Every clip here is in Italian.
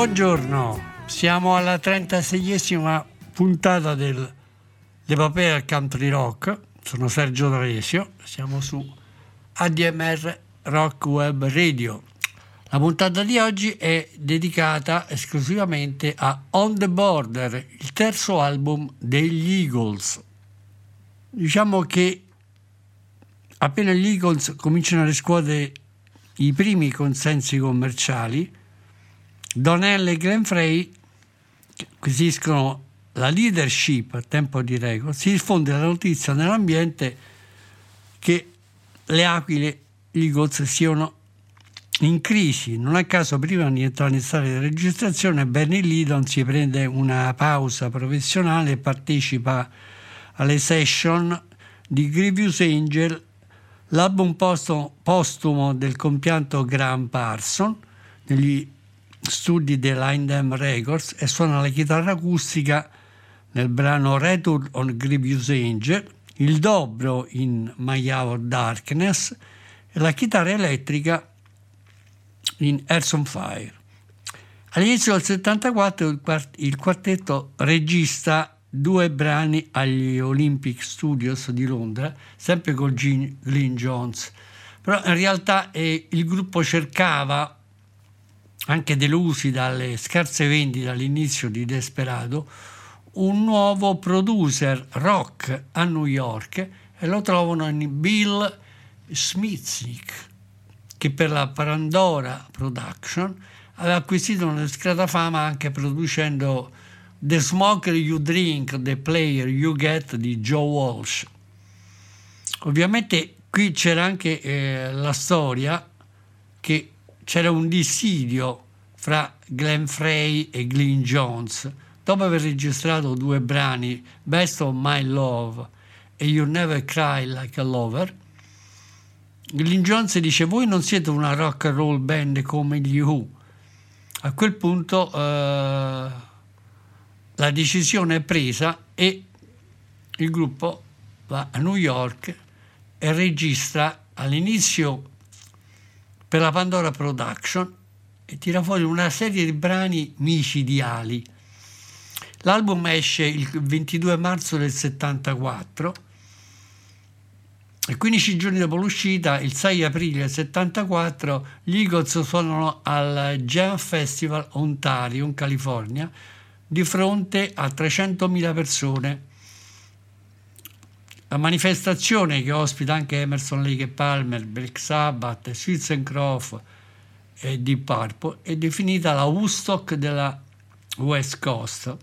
Buongiorno, siamo alla 36esima puntata dell'Epopea Country Rock. Sono Sergio D'Alesio, siamo su ADMR Rock Web Radio. La puntata di oggi è dedicata esclusivamente a On the Border, il terzo album degli Eagles. Diciamo che appena gli Eagles cominciano a riscuotere i primi consensi commerciali, Donnell e Glenn Frey che acquisiscono la leadership a tempo di record, si diffonde la notizia nell'ambiente che le Aquile Eagles siano in crisi. Non a caso, prima di entrare in sala di registrazione, Bernie Lidon si prende una pausa professionale e partecipa alle session di Grievous Angel, l'album postumo del compianto Graham Parson, negli studi dell'Indem Records e suona la chitarra acustica nel brano Return on Grievous Angel, il dobro in My Hour Darkness e la chitarra elettrica in Earth on Fire. All'inizio del 74 il, quart- il quartetto registra due brani agli Olympic Studios di Londra, sempre con Gene, Glyn Jones, però in realtà eh, il gruppo cercava anche delusi dalle scarse vendite all'inizio di Desperado, un nuovo producer rock a New York e lo trovano in Bill Smithnick, che per la Pandora Production aveva acquisito una discreta fama anche producendo The Smoker You Drink, The Player You Get di Joe Walsh. Ovviamente qui c'era anche eh, la storia che c'era un dissidio fra Glenn Frey e Glyn Jones. Dopo aver registrato due brani, Best of My Love e You Never Cry Like a Lover, Glyn Jones dice voi non siete una rock and roll band come gli Who. A quel punto eh, la decisione è presa e il gruppo va a New York e registra all'inizio per la Pandora Production e tira fuori una serie di brani micidiali. L'album esce il 22 marzo del 74 e 15 giorni dopo l'uscita, il 6 aprile del 74, gli Eagles suonano al Jam Festival Ontario, in California, di fronte a 300.000 persone. La manifestazione che ospita anche Emerson Lake e Palmer, Black Sabbath, Croft e Deep Purple è definita la Woodstock della West Coast.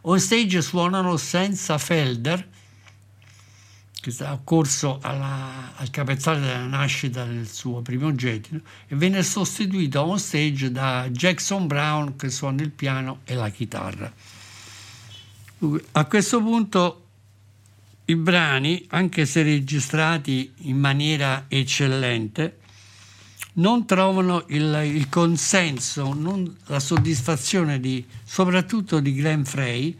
On stage suonano senza Felder, che sta corso alla, al capezzale della nascita del suo primogenito, e viene sostituito on stage da Jackson Brown che suona il piano e la chitarra. A questo punto i brani, anche se registrati in maniera eccellente, non trovano il, il consenso, non la soddisfazione di, soprattutto di Glenn Frey,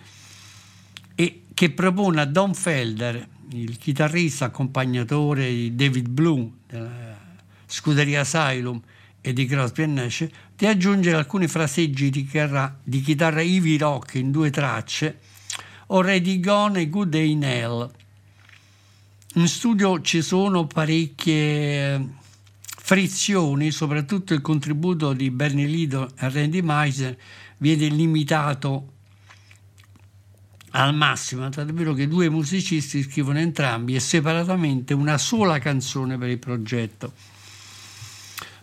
e che propone a Don Felder, il chitarrista accompagnatore di David Bloom della scuderia Asylum e di Crosby Nash, di aggiungere alcuni fraseggi di chitarra, di chitarra heavy rock in due tracce, Already Gone Good Day in. In studio ci sono parecchie frizioni, soprattutto il contributo di Bernie Lido e Randy Meisner viene limitato al massimo, tant'è vero che due musicisti scrivono entrambi e separatamente una sola canzone per il progetto.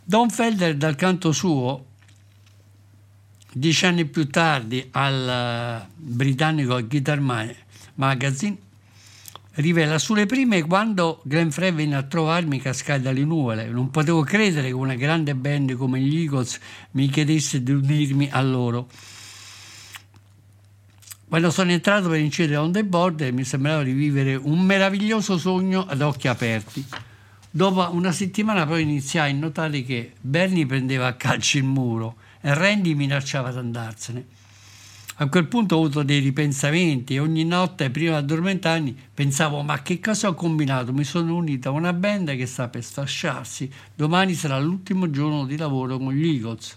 Don Felder dal canto suo, dieci anni più tardi al britannico Guitar Magazine, rivela sulle prime quando Glenn Frey venne a trovarmi cascai dalle nuvole. Non potevo credere che una grande band come gli Eagles mi chiedesse di unirmi a loro. Quando sono entrato per incedere on the board mi sembrava di vivere un meraviglioso sogno ad occhi aperti. Dopo una settimana poi iniziai a notare che Bernie prendeva a calci il muro e Randy minacciava di andarsene. A quel punto ho avuto dei ripensamenti e ogni notte prima di addormentarmi pensavo ma che cosa ho combinato? Mi sono unito a una band che sta per sfasciarsi, domani sarà l'ultimo giorno di lavoro con gli Eagles.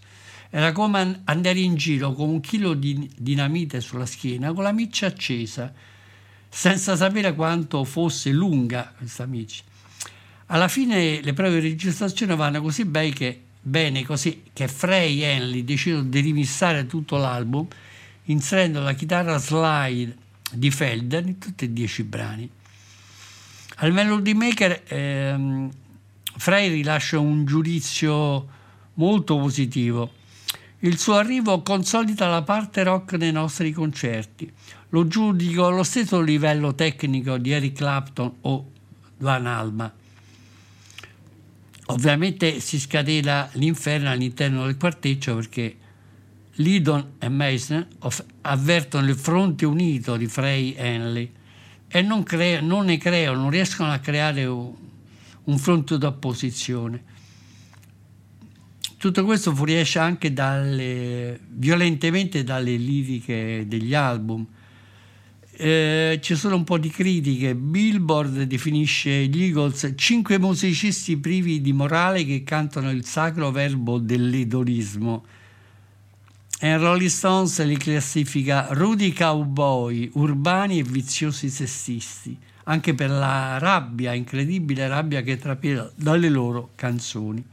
Era come andare in giro con un chilo di dinamite sulla schiena, con la miccia accesa, senza sapere quanto fosse lunga questa miccia. Alla fine le prove di registrazione vanno così bene che, bene così che Frey e Henley decidono di rimissare tutto l'album inserendo la chitarra slide di Felder in tutti e dieci brani. Al Melody Maker ehm, Frey rilascia un giudizio molto positivo il suo arrivo consolida la parte rock nei nostri concerti. Lo giudico allo stesso livello tecnico di Eric Clapton o Van Alma. Ovviamente si scatena l'inferno all'interno del quartetto perché Lidon e Mason avvertono il fronte unito di Frey e Henley e non, crea, non, ne creano, non riescono a creare un, un fronte d'opposizione. Tutto questo fuoriesce anche dalle, violentemente dalle liriche degli album. Eh, ci sono un po' di critiche. Billboard definisce gli Eagles cinque musicisti privi di morale che cantano il sacro verbo dell'edonismo. E Rolling Stones li classifica rudi cowboy, urbani e viziosi sessisti, anche per la rabbia, incredibile rabbia che trapieda dalle loro canzoni.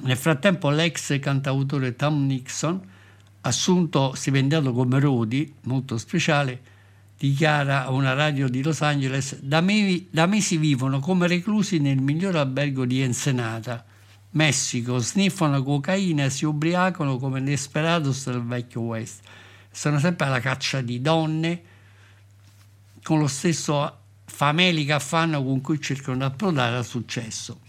Nel frattempo l'ex cantautore Tom Nixon, assunto stipendiato come Rodi, molto speciale, dichiara a una radio di Los Angeles, da, me, da mesi vivono come reclusi nel miglior albergo di Ensenada, Messico, sniffano cocaina e si ubriacano come Desperados del vecchio West. Sono sempre alla caccia di donne con lo stesso famelico affanno con cui cercano di approdare al successo.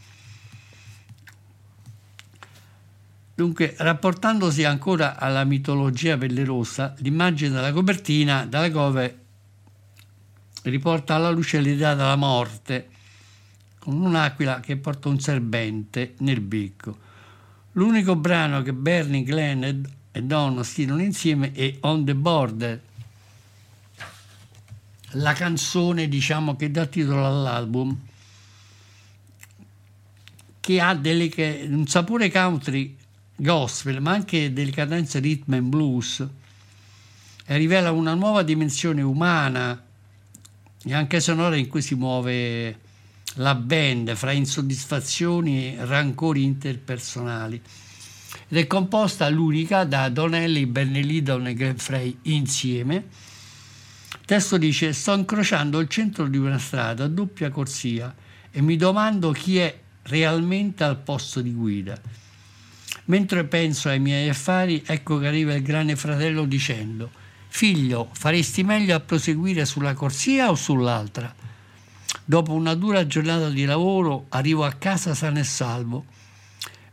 Dunque, rapportandosi ancora alla mitologia pellerosa, l'immagine della copertina, dalla cover, riporta alla luce l'idea della morte, con un'aquila che porta un serpente nel becco. L'unico brano che Bernie, Glenn e Don scrivono insieme è On the Border, la canzone diciamo, che dà titolo all'album, che ha delle, un sapore country gospel, ma anche delicatezza rhythm and blues, e rivela una nuova dimensione umana e anche sonora in cui si muove la band fra insoddisfazioni e rancori interpersonali. Ed è composta l'unica da Donnelly, Bernie Lidon e Frey insieme. Il testo dice: Sto incrociando il centro di una strada a doppia corsia e mi domando chi è realmente al posto di guida. Mentre penso ai miei affari, ecco che arriva il grande fratello dicendo Figlio, faresti meglio a proseguire sulla corsia o sull'altra? Dopo una dura giornata di lavoro arrivo a casa sano e salvo.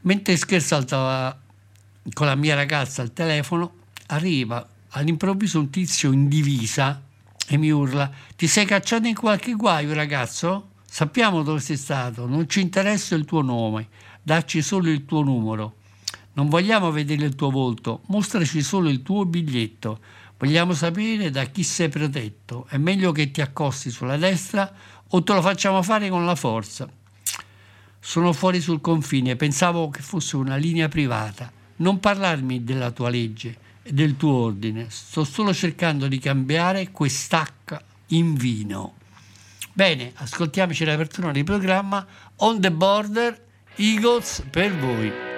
Mentre scherzo scherzavo con la mia ragazza al telefono, arriva all'improvviso un tizio in divisa e mi urla ti sei cacciato in qualche guaio ragazzo? Sappiamo dove sei stato, non ci interessa il tuo nome, dacci solo il tuo numero. Non vogliamo vedere il tuo volto, mostraci solo il tuo biglietto. Vogliamo sapere da chi sei protetto. È meglio che ti accosti sulla destra o te lo facciamo fare con la forza. Sono fuori sul confine, pensavo che fosse una linea privata. Non parlarmi della tua legge e del tuo ordine, sto solo cercando di cambiare quest'acca in vino. Bene, ascoltiamoci l'apertura del programma On the Border Eagles per voi.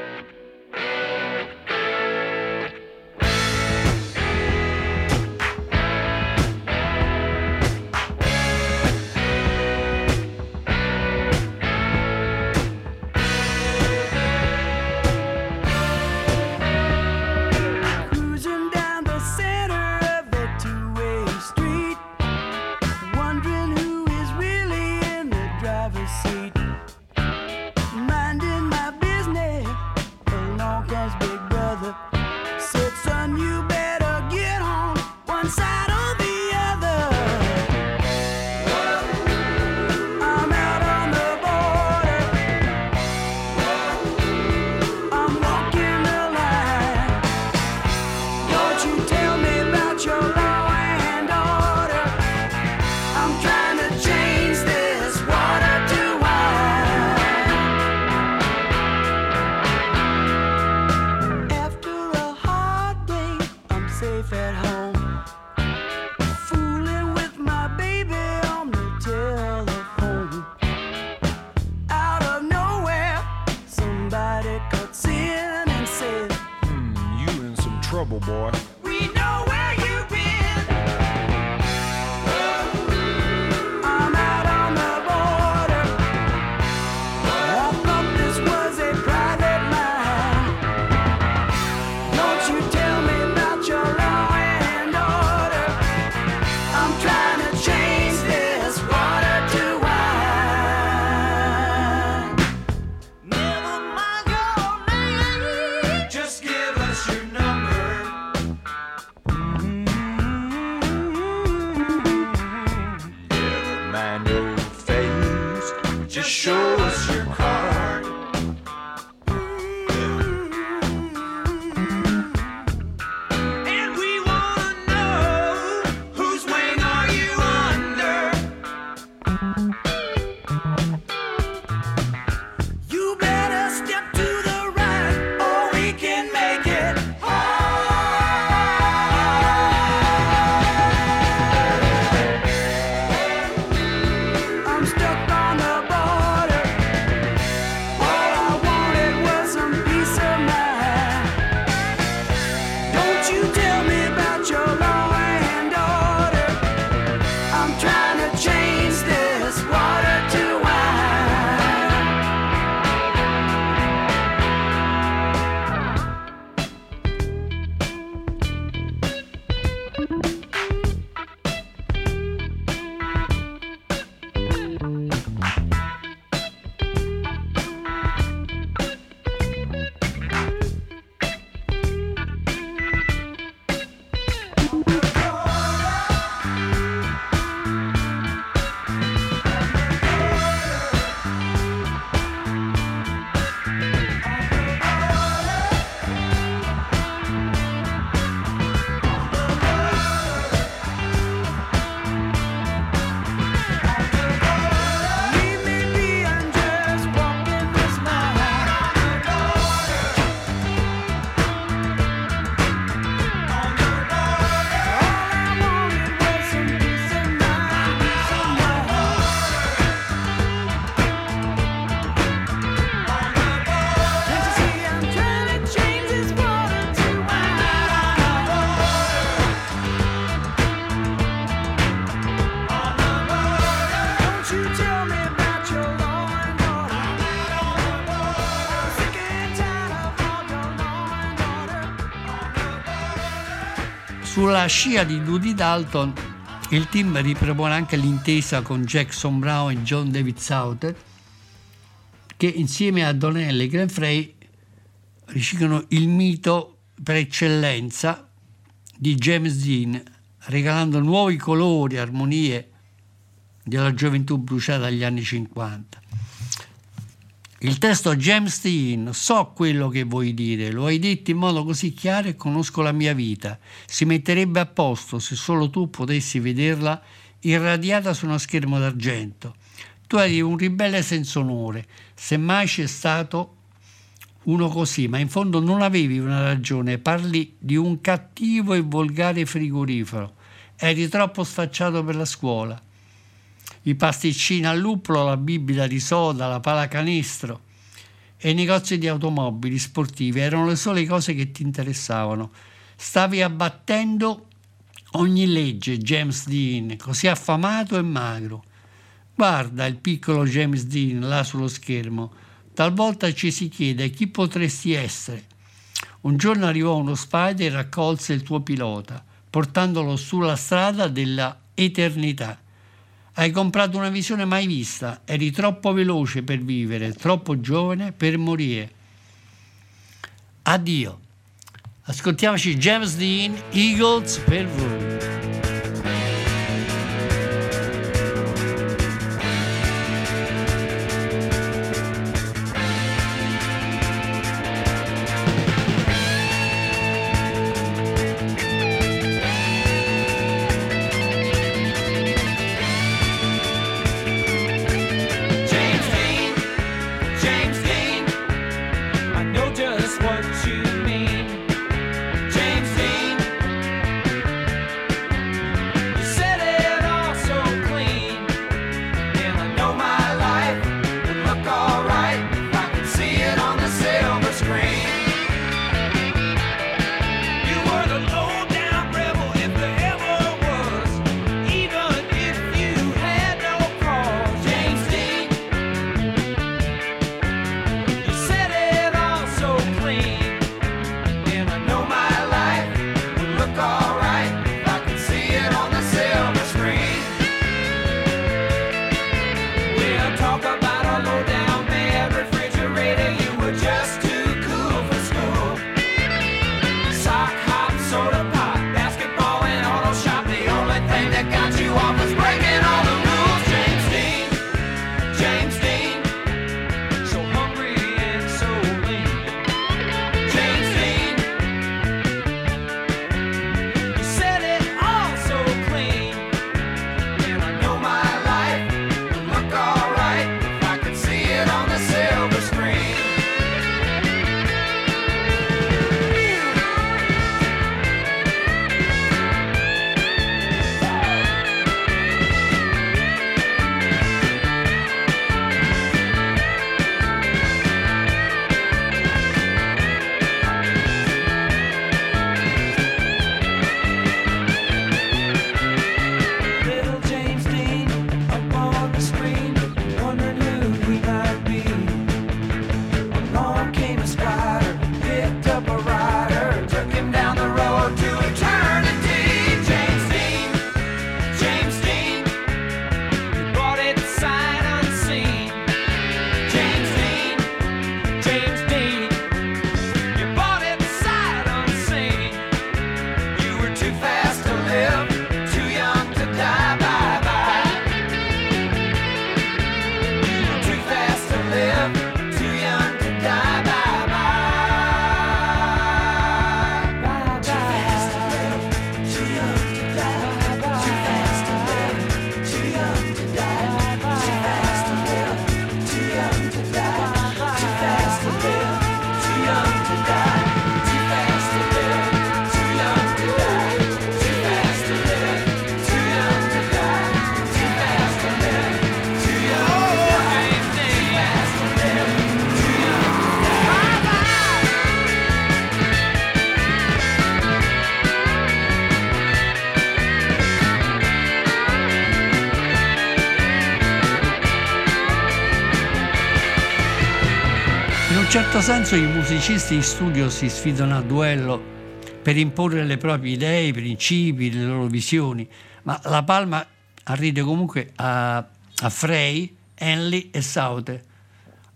Sulla scia di Dudy Dalton, il team ripropone anche l'intesa con Jackson Brown e John David Souter, che insieme a Donnell e Glenfrey riciclano il mito per eccellenza di James Dean, regalando nuovi colori e armonie della gioventù bruciata agli anni 50. Il testo James Dean, so quello che vuoi dire, lo hai detto in modo così chiaro e conosco la mia vita. Si metterebbe a posto se solo tu potessi vederla irradiata su uno schermo d'argento. Tu eri un ribelle senza onore, semmai c'è stato uno così, ma in fondo non avevi una ragione, parli di un cattivo e volgare frigorifero. Eri troppo stacciato per la scuola i pasticcini al luppolo, la bibita di soda, la palacanestro e i negozi di automobili sportivi erano le sole cose che ti interessavano. Stavi abbattendo ogni legge, James Dean, così affamato e magro. Guarda il piccolo James Dean là sullo schermo. Talvolta ci si chiede chi potresti essere. Un giorno arrivò uno spider e raccolse il tuo pilota, portandolo sulla strada della eternità. Hai comprato una visione mai vista, eri troppo veloce per vivere, troppo giovane per morire. Addio. Ascoltiamoci James Dean, Eagles per voi. Certo senso i musicisti in studio si sfidano a duello per imporre le proprie idee, i principi, le loro visioni, ma la palma arriva comunque a, a Frey, Henley e Sauter,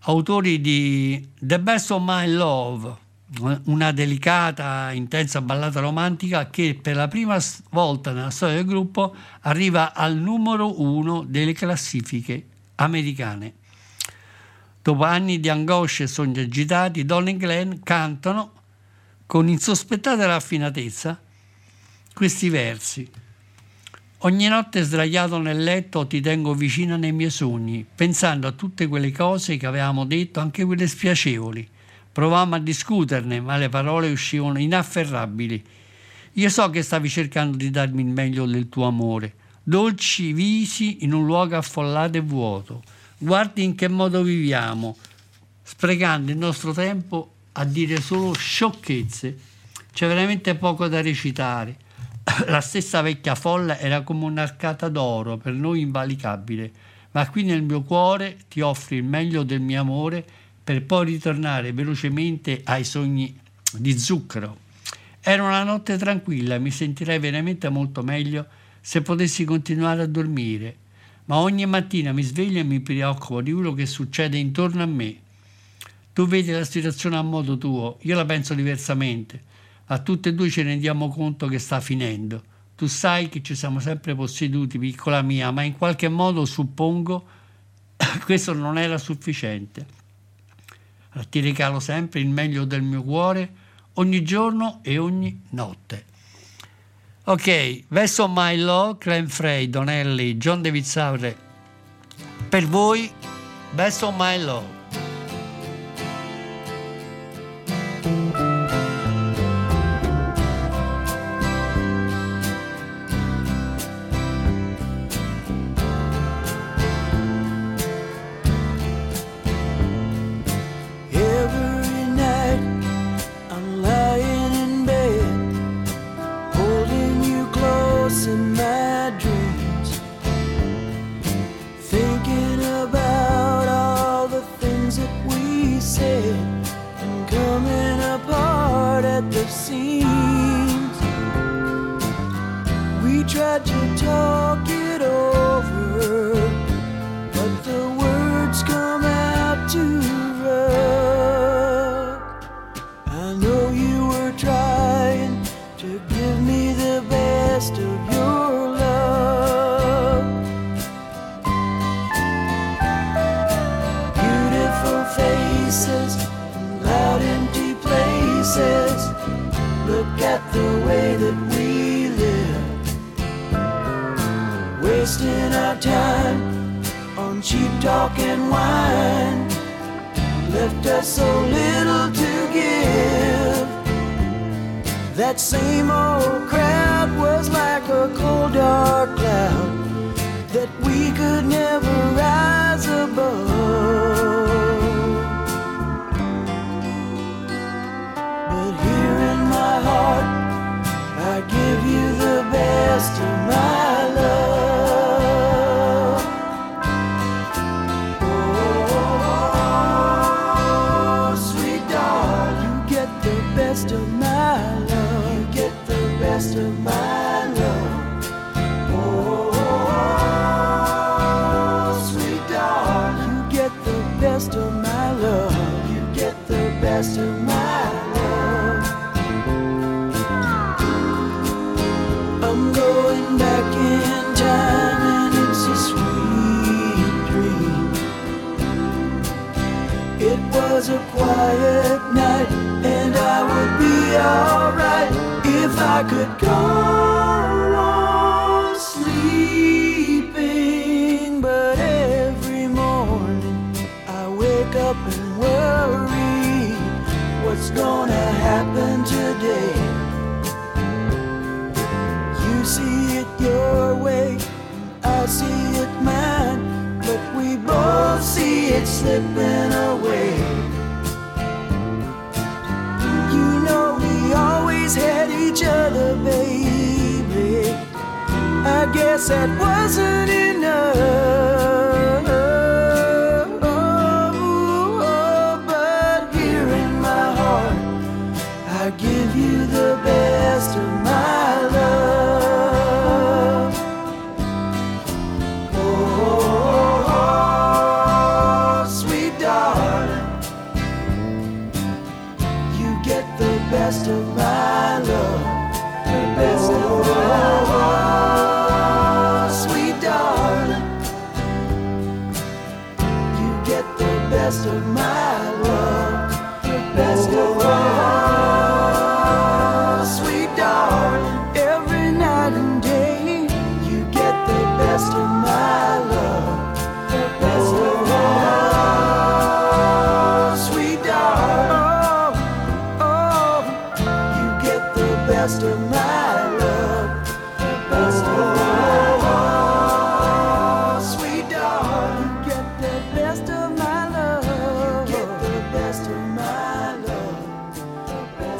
autori di The Best of My Love, una delicata, intensa ballata romantica che per la prima volta nella storia del gruppo arriva al numero uno delle classifiche americane. Dopo anni di angosce e sogni agitati, Don e Glenn cantano con insospettata raffinatezza questi versi. Ogni notte sdraiato nel letto ti tengo vicina nei miei sogni, pensando a tutte quelle cose che avevamo detto, anche quelle spiacevoli. Provavamo a discuterne, ma le parole uscivano inafferrabili. Io so che stavi cercando di darmi il meglio del tuo amore. Dolci visi in un luogo affollato e vuoto. Guardi in che modo viviamo, sprecando il nostro tempo a dire solo sciocchezze. C'è veramente poco da recitare. La stessa vecchia folla era come un'arcata d'oro, per noi invalicabile, ma qui nel mio cuore ti offri il meglio del mio amore per poi ritornare velocemente ai sogni di zucchero. Era una notte tranquilla, mi sentirei veramente molto meglio se potessi continuare a dormire, ma ogni mattina mi sveglio e mi preoccupo di quello che succede intorno a me. Tu vedi la situazione a modo tuo, io la penso diversamente, ma tutte e due ci rendiamo conto che sta finendo. Tu sai che ci siamo sempre posseduti, piccola mia, ma in qualche modo suppongo questo non era sufficiente. Ti regalo sempre il meglio del mio cuore, ogni giorno e ogni notte. Ok, Verso My Love, Clem Frey, Donelli, John David Saure. Per voi, Verso My seems we tried to talk. Wasting our time on cheap talk and wine. Left us so little to give. That same old crowd was like a cold dark cloud that we could never rise above. But here in my heart, I give you the best of my could go I guess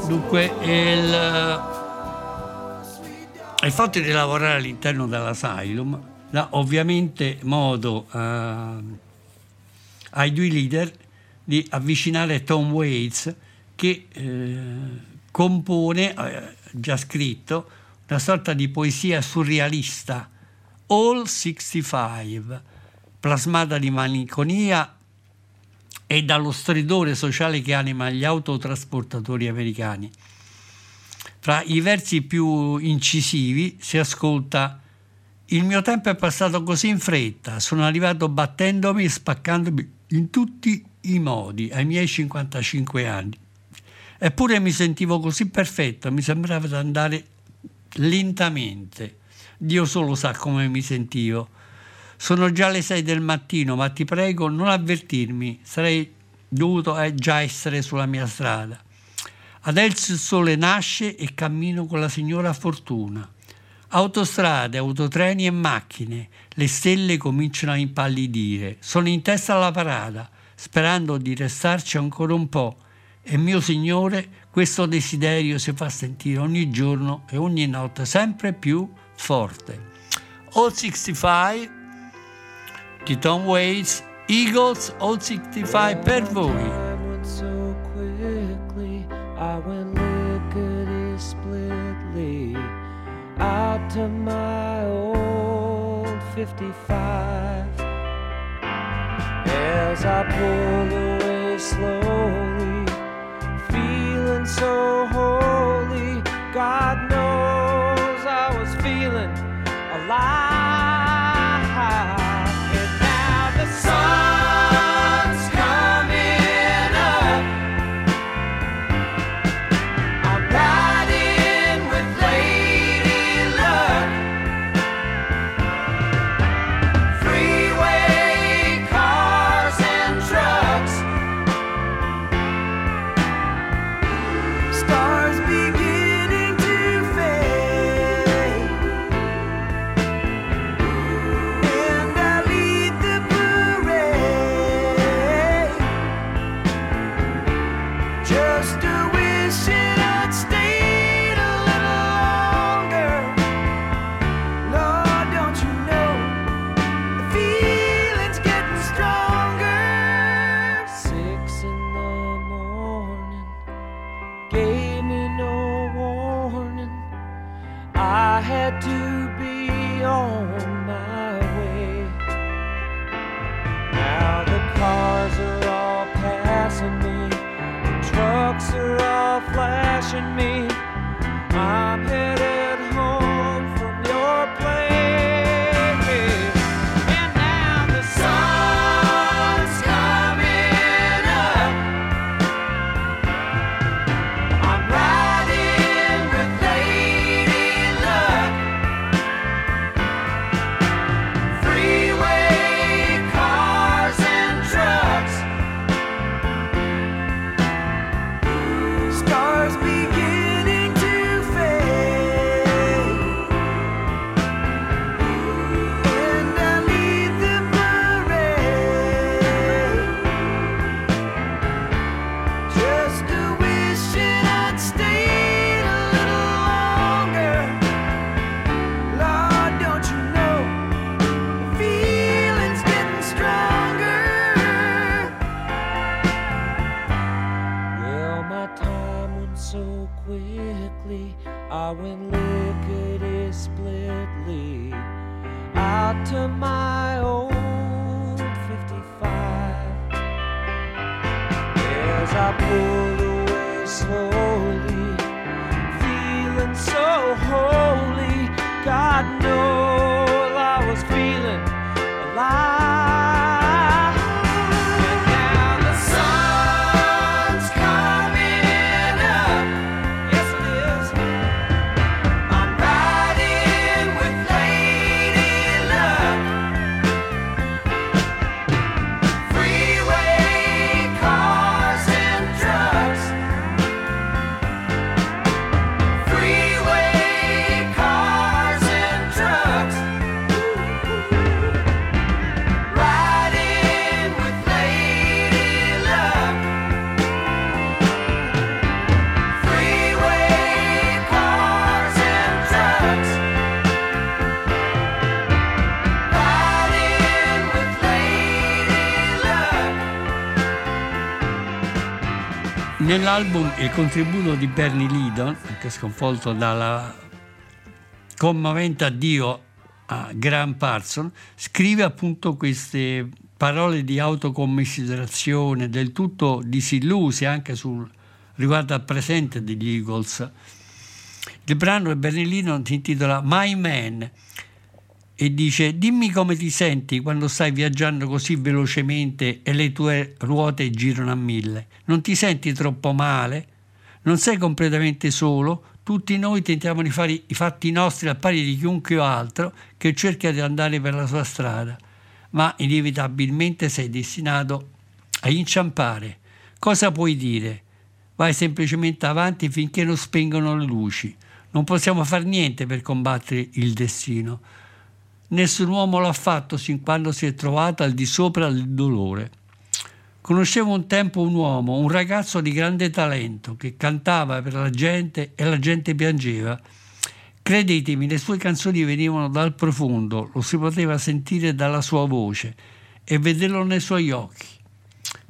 Dunque, il, il fatto di lavorare all'interno dell'asylum dà ovviamente modo eh, ai due leader di avvicinare Tom Waits che eh, compone, eh, già scritto, una sorta di poesia surrealista, All 65, plasmata di malinconia e dallo stridore sociale che anima gli autotrasportatori americani. Fra i versi più incisivi si ascolta Il mio tempo è passato così in fretta, sono arrivato battendomi e spaccandomi in tutti i modi ai miei 55 anni. Eppure mi sentivo così perfetto, mi sembrava di andare lentamente. Dio solo sa come mi sentivo. Sono già le 6 del mattino, ma ti prego non avvertirmi, sarei dovuto eh, già essere sulla mia strada. Adesso il sole nasce e cammino con la signora Fortuna. Autostrade, autotreni e macchine, le stelle cominciano a impallidire. Sono in testa alla parata, sperando di restarci ancora un po'. E mio Signore, questo desiderio si fa sentire ogni giorno e ogni notte sempre più forte. All 65 di Tom Waits, Eagles All 65 per voi. Out to my old 55. As I pulled away slowly, so holy, God Nell'album il contributo di Bernie Lidon, anche sconvolto dalla commovente addio a Graham Parson, scrive appunto queste parole di autocommiserazione del tutto disilluse anche sul, riguardo al presente degli Eagles. Il brano di Bernie Lidon si intitola My Man e dice dimmi come ti senti quando stai viaggiando così velocemente e le tue ruote girano a mille. Non ti senti troppo male? Non sei completamente solo? Tutti noi tentiamo di fare i fatti nostri al pari di chiunque altro che cerca di andare per la sua strada, ma inevitabilmente sei destinato a inciampare. Cosa puoi dire? Vai semplicemente avanti finché non spengono le luci. Non possiamo fare niente per combattere il destino. Nessun uomo l'ha fatto sin quando si è trovato al di sopra del dolore. Conoscevo un tempo un uomo, un ragazzo di grande talento, che cantava per la gente e la gente piangeva. Credetemi, le sue canzoni venivano dal profondo, lo si poteva sentire dalla sua voce e vederlo nei suoi occhi.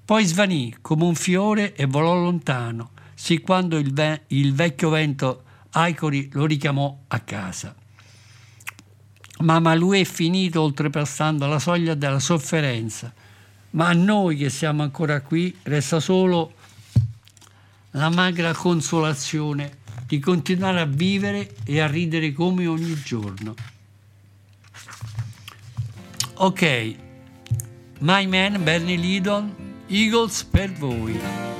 Poi svanì come un fiore e volò lontano, sì quando il, ve- il vecchio vento Aicori lo richiamò a casa ma, lui è finito oltrepassando la soglia della sofferenza. Ma a noi che siamo ancora qui resta solo la magra consolazione di continuare a vivere e a ridere come ogni giorno. Ok, My Man, Bernie Lidon, Eagles per voi.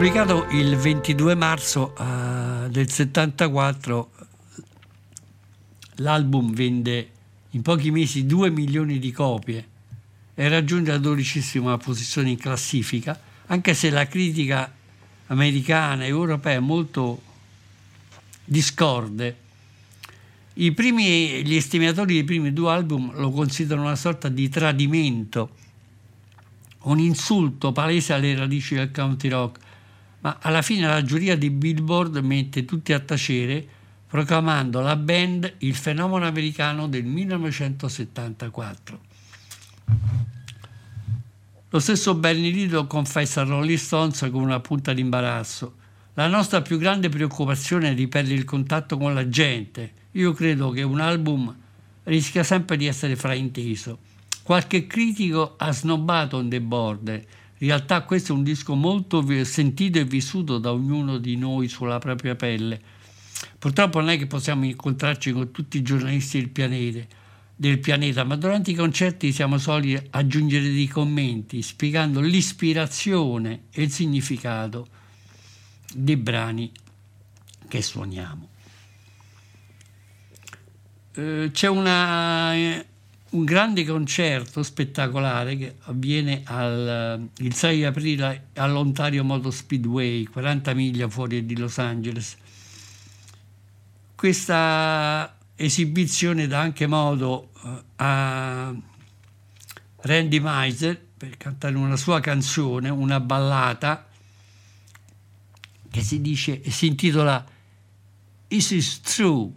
Pubblicato il 22 marzo uh, del 74, l'album vende in pochi mesi 2 milioni di copie e raggiunge la dodicesima posizione in classifica, anche se la critica americana e europea è molto discorde. Primi, gli estimatori dei primi due album lo considerano una sorta di tradimento, un insulto palese alle radici del country rock, ma alla fine la giuria di Billboard mette tutti a tacere proclamando la band il fenomeno americano del 1974. Lo stesso Bernie Lido confessa a Rolling Stones con una punta di imbarazzo. La nostra più grande preoccupazione è di perdere il contatto con la gente. Io credo che un album rischia sempre di essere frainteso. Qualche critico ha snobbato On The Border. In realtà questo è un disco molto sentito e vissuto da ognuno di noi sulla propria pelle. Purtroppo non è che possiamo incontrarci con tutti i giornalisti del pianeta, del pianeta, ma durante i concerti siamo soliti aggiungere dei commenti spiegando l'ispirazione e il significato dei brani che suoniamo. Eh, c'è una, eh, un grande concerto spettacolare che avviene al, eh, il 6 aprile all'Ontario Motor Speedway, 40 miglia fuori di Los Angeles. Questa esibizione dà anche modo eh, a Randy Meiser per cantare una sua canzone, una ballata che si, dice, si intitola Is It True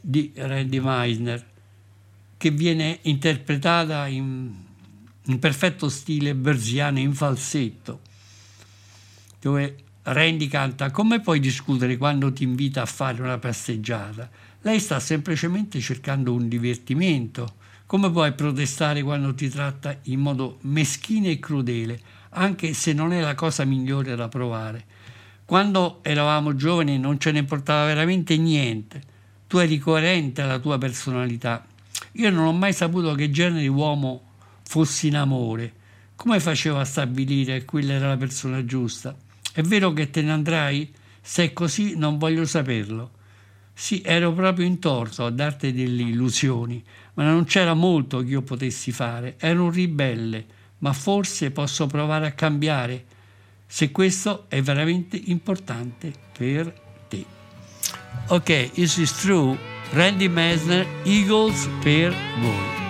di Randy Meisner che viene interpretata in, in perfetto stile berziano in falsetto dove Randy canta come puoi discutere quando ti invita a fare una passeggiata lei sta semplicemente cercando un divertimento come puoi protestare quando ti tratta in modo meschino e crudele anche se non è la cosa migliore da provare quando eravamo giovani non ce ne importava veramente niente tu eri coerente alla tua personalità. Io non ho mai saputo che genere di uomo fossi in amore. Come facevo a stabilire quella era la persona giusta? È vero che te ne andrai? Se è così non voglio saperlo. Sì, ero proprio intorto a darti delle illusioni, ma non c'era molto che io potessi fare. Ero un ribelle, ma forse posso provare a cambiare se questo è veramente importante per te. Ok, this is true. Randy Messner, Eagles per voi.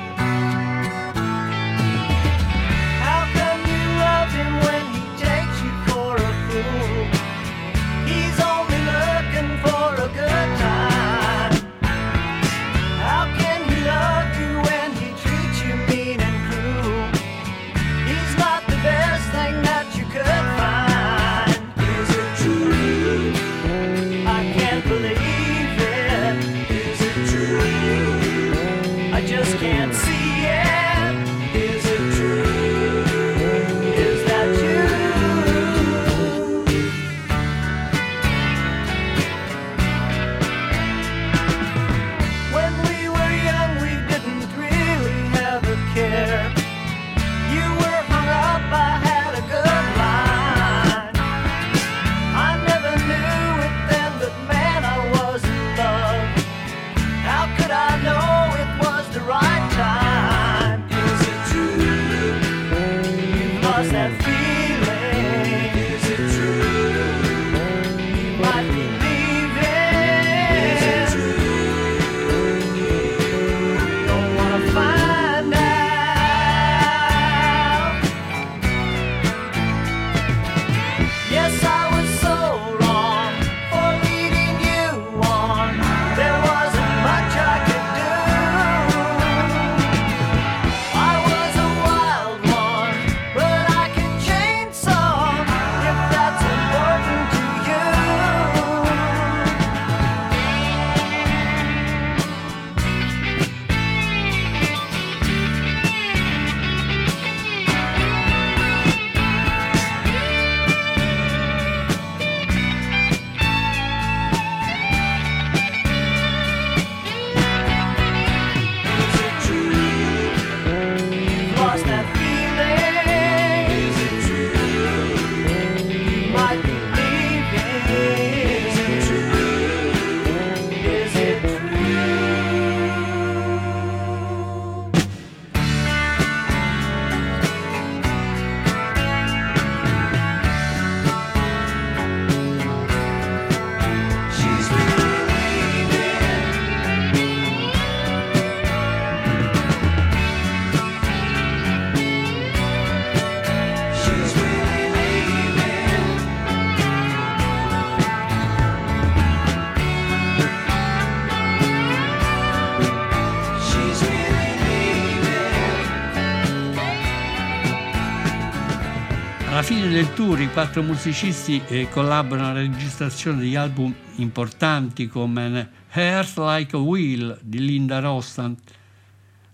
Tour i quattro musicisti eh, collaborano alla registrazione di album importanti come Heart Like a Wheel di Linda Rostand,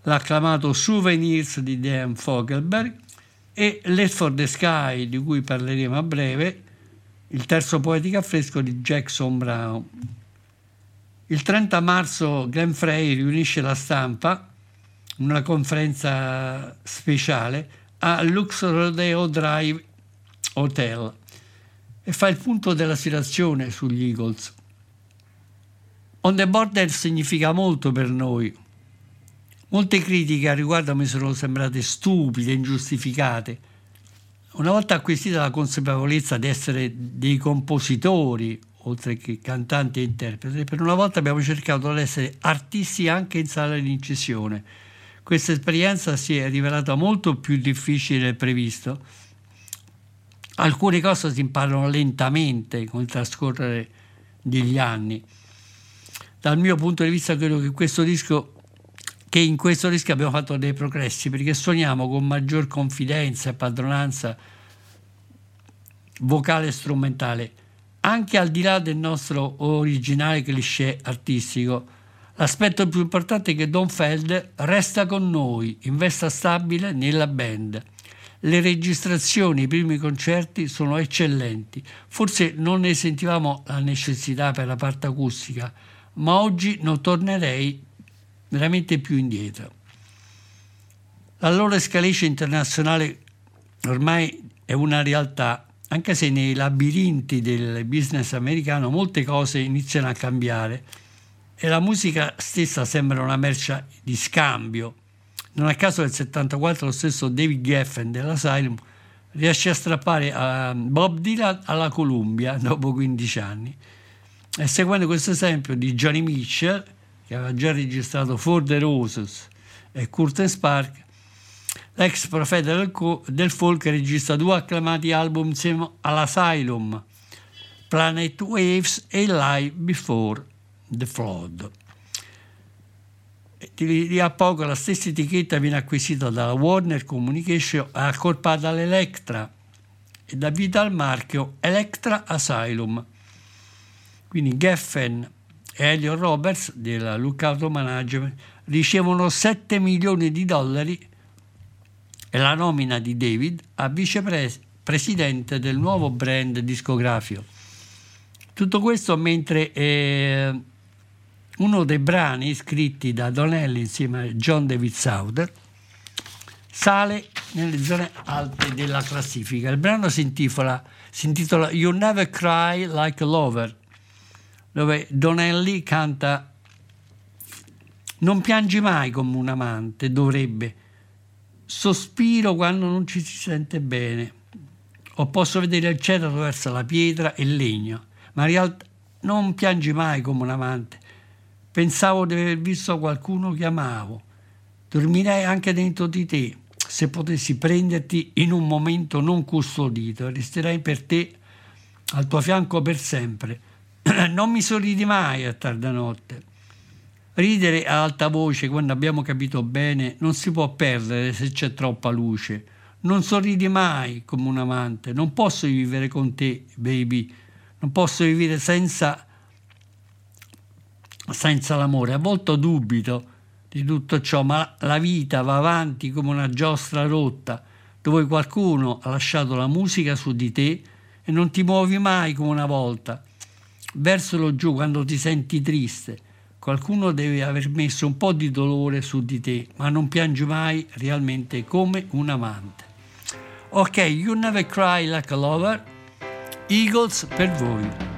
l'acclamato Souvenirs di Dan Fogelberg e Let for the Sky di cui parleremo a breve, il terzo poetico affresco di Jackson Brown. Il 30 marzo Glenn Frey riunisce la stampa in una conferenza speciale a Lux Rodeo Drive Hotel e fa il punto della situazione sugli Eagles. On the border significa molto per noi. Molte critiche a riguardo mi sono sembrate stupide, ingiustificate. Una volta acquisita la consapevolezza di essere dei compositori, oltre che cantanti e interpreti, per una volta abbiamo cercato di essere artisti anche in sala di incisione. Questa esperienza si è rivelata molto più difficile del previsto. Alcune cose si imparano lentamente con il trascorrere degli anni. Dal mio punto di vista credo che questo disco che in questo disco abbiamo fatto dei progressi perché suoniamo con maggior confidenza e padronanza vocale e strumentale, anche al di là del nostro originale cliché artistico. L'aspetto più importante è che Don Feld resta con noi, in vesta stabile nella band. Le registrazioni, i primi concerti sono eccellenti. Forse non ne sentivamo la necessità per la parte acustica, ma oggi non tornerei veramente più indietro. La loro escalation internazionale ormai è una realtà, anche se nei labirinti del business americano molte cose iniziano a cambiare e la musica stessa sembra una merce di scambio. Non a caso nel 74 lo stesso David Geffen dell'Asylum riesce a strappare a Bob Dylan alla Columbia dopo 15 anni. E seguendo questo esempio di Johnny Mitchell, che aveva già registrato For the Roses e Curtain Spark, l'ex profeta del, co- del folk registra due acclamati album insieme all'Asylum, Planet Waves e Live Before the Flood. Di lì a poco la stessa etichetta viene acquisita dalla Warner Communication e accorpata all'Electra e dà vita al marchio Electra Asylum. Quindi Geffen e Elliot Roberts della Lookout Management ricevono 7 milioni di dollari e la nomina di David a vicepresidente del nuovo brand discografico. Tutto questo mentre eh, uno dei brani scritti da Donnelly insieme a John David Souther sale nelle zone alte della classifica. Il brano si intitola, si intitola You Never Cry Like a Lover, dove Donnelly canta Non piangi mai come un amante, dovrebbe. Sospiro quando non ci si sente bene. O posso vedere il cielo attraverso la pietra e il legno, ma in realtà non piangi mai come un amante. Pensavo di aver visto qualcuno che amavo. Dormirei anche dentro di te se potessi prenderti in un momento non custodito. Resterei per te al tuo fianco per sempre. non mi sorridi mai a tarda notte. Ridere a alta voce quando abbiamo capito bene non si può perdere se c'è troppa luce. Non sorridi mai come un amante. Non posso vivere con te, baby. Non posso vivere senza, senza l'amore. A volte dubito di tutto ciò, ma la vita va avanti come una giostra rotta, dove qualcuno ha lasciato la musica su di te e non ti muovi mai come una volta. Versalo giù quando ti senti triste. Qualcuno deve aver messo un po' di dolore su di te, ma non piangi mai realmente come un amante. Ok, You Never Cry Like a Lover, Eagles per voi.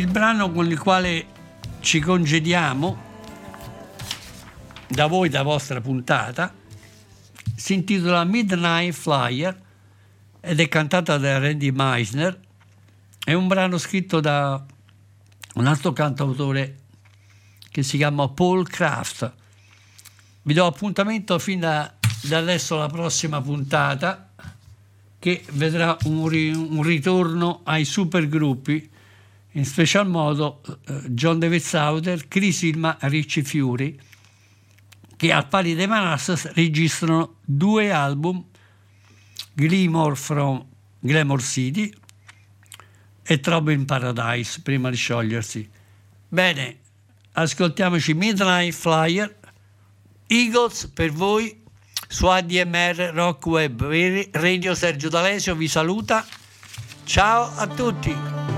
Il brano con il quale ci congediamo da voi, da vostra puntata, si intitola Midnight Flyer ed è cantata da Randy Meisner. È un brano scritto da un altro cantautore che si chiama Paul Kraft. Vi do appuntamento fin da, da adesso alla prossima puntata che vedrà un, un ritorno ai supergruppi, in special modo eh, John David Sauter, Chris Ilma, Ricci Fiori, che al pari dei Manassas registrano due album, Glimmer from Glamour City e Trouble in Paradise, prima di sciogliersi. Bene, ascoltiamoci Midnight Flyer, Eagles per voi su ADMR Rock Web. Radio Sergio D'Alesio vi saluta. Ciao a tutti!